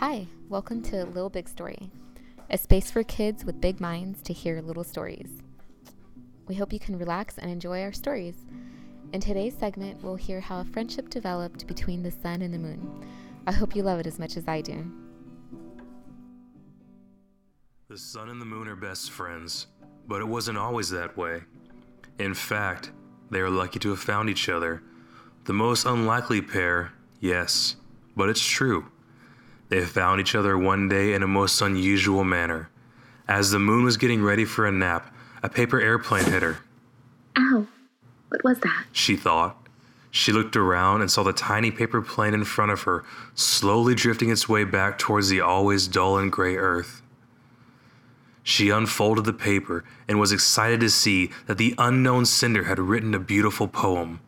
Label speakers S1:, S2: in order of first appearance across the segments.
S1: Hi, welcome to Little Big Story, a space for kids with big minds to hear little stories. We hope you can relax and enjoy our stories. In today's segment, we'll hear how a friendship developed between the sun and the moon. I hope you love it as much as I do.
S2: The sun and the moon are best friends, but it wasn't always that way. In fact, they are lucky to have found each other. The most unlikely pair, yes, but it's true. They found each other one day in a most unusual manner. As the moon was getting ready for a nap, a paper airplane hit her.
S3: Ow, what was that?
S2: She thought. She looked around and saw the tiny paper plane in front of her, slowly drifting its way back towards the always dull and gray earth. She unfolded the paper and was excited to see that the unknown sender had written a beautiful poem.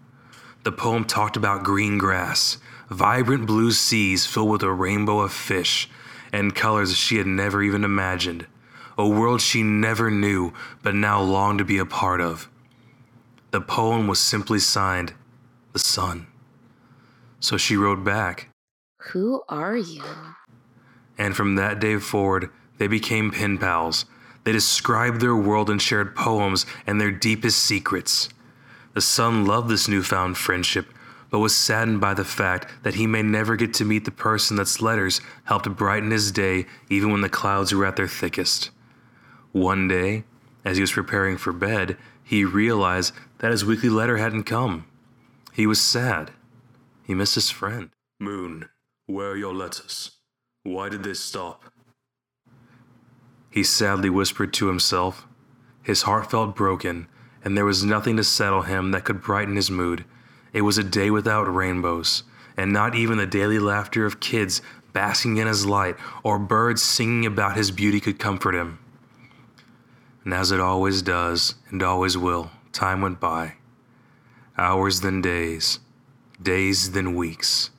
S2: The poem talked about green grass, vibrant blue seas filled with a rainbow of fish, and colors she had never even imagined. A world she never knew but now longed to be a part of. The poem was simply signed, The Sun. So she wrote back,
S1: Who are you?
S2: and from that day forward, they became pen pals. They described their world and shared poems and their deepest secrets. The sun loved this newfound friendship, but was saddened by the fact that he may never get to meet the person that's letters helped brighten his day even when the clouds were at their thickest. One day, as he was preparing for bed, he realized that his weekly letter hadn't come. He was sad. He missed his friend. Moon, where are your letters? Why did they stop? He sadly whispered to himself. His heart felt broken, and there was nothing to settle him that could brighten his mood. It was a day without rainbows, and not even the daily laughter of kids basking in his light or birds singing about his beauty could comfort him. And as it always does, and always will, time went by. Hours then days, days then weeks.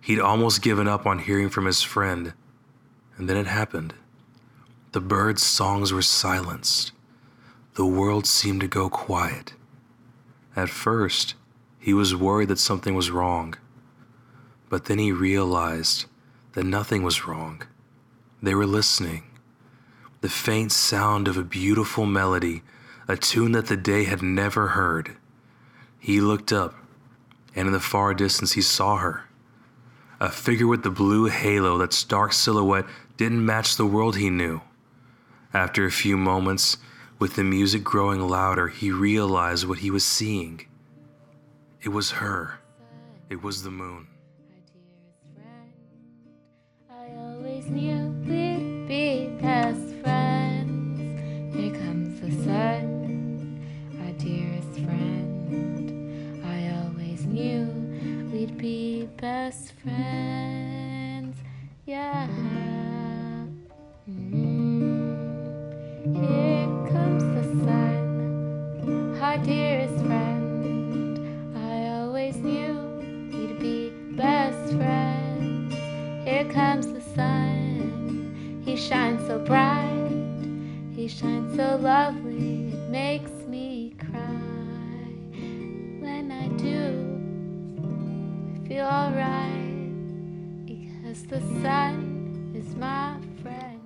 S2: He'd almost given up on hearing from his friend, and then it happened. The birds' songs were silenced. The world seemed to go quiet. At first, he was worried that something was wrong. But then he realized that nothing was wrong. They were listening. The faint sound of a beautiful melody, a tune that the day had never heard. He looked up, and in the far distance he saw her. A figure with the blue halo that's dark silhouette didn't match the world he knew. After a few moments, with the music growing louder, he realized what he was seeing. It was her. It was the moon.
S4: I always knew we'd be best friends. Here comes the sun, our dearest friend. I always knew we'd be best friends. Yeah. Comes the sun. He shines so bright. He shines so lovely. It makes me cry. When I do, I feel alright. Because the sun is my friend.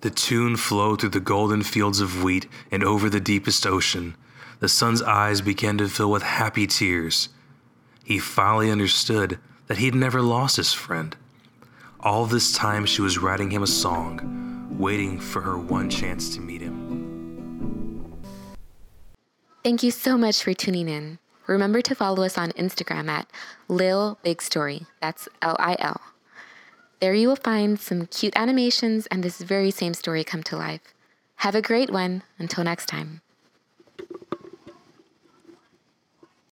S2: The tune flowed through the golden fields of wheat and over the deepest ocean. The sun's eyes began to fill with happy tears. He finally understood that he'd never lost his friend. All this time, she was writing him a song, waiting for her one chance to meet him.
S1: Thank you so much for tuning in. Remember to follow us on Instagram at Lil Big Story. That's L I L. There you will find some cute animations and this very same story come to life. Have a great one. Until next time.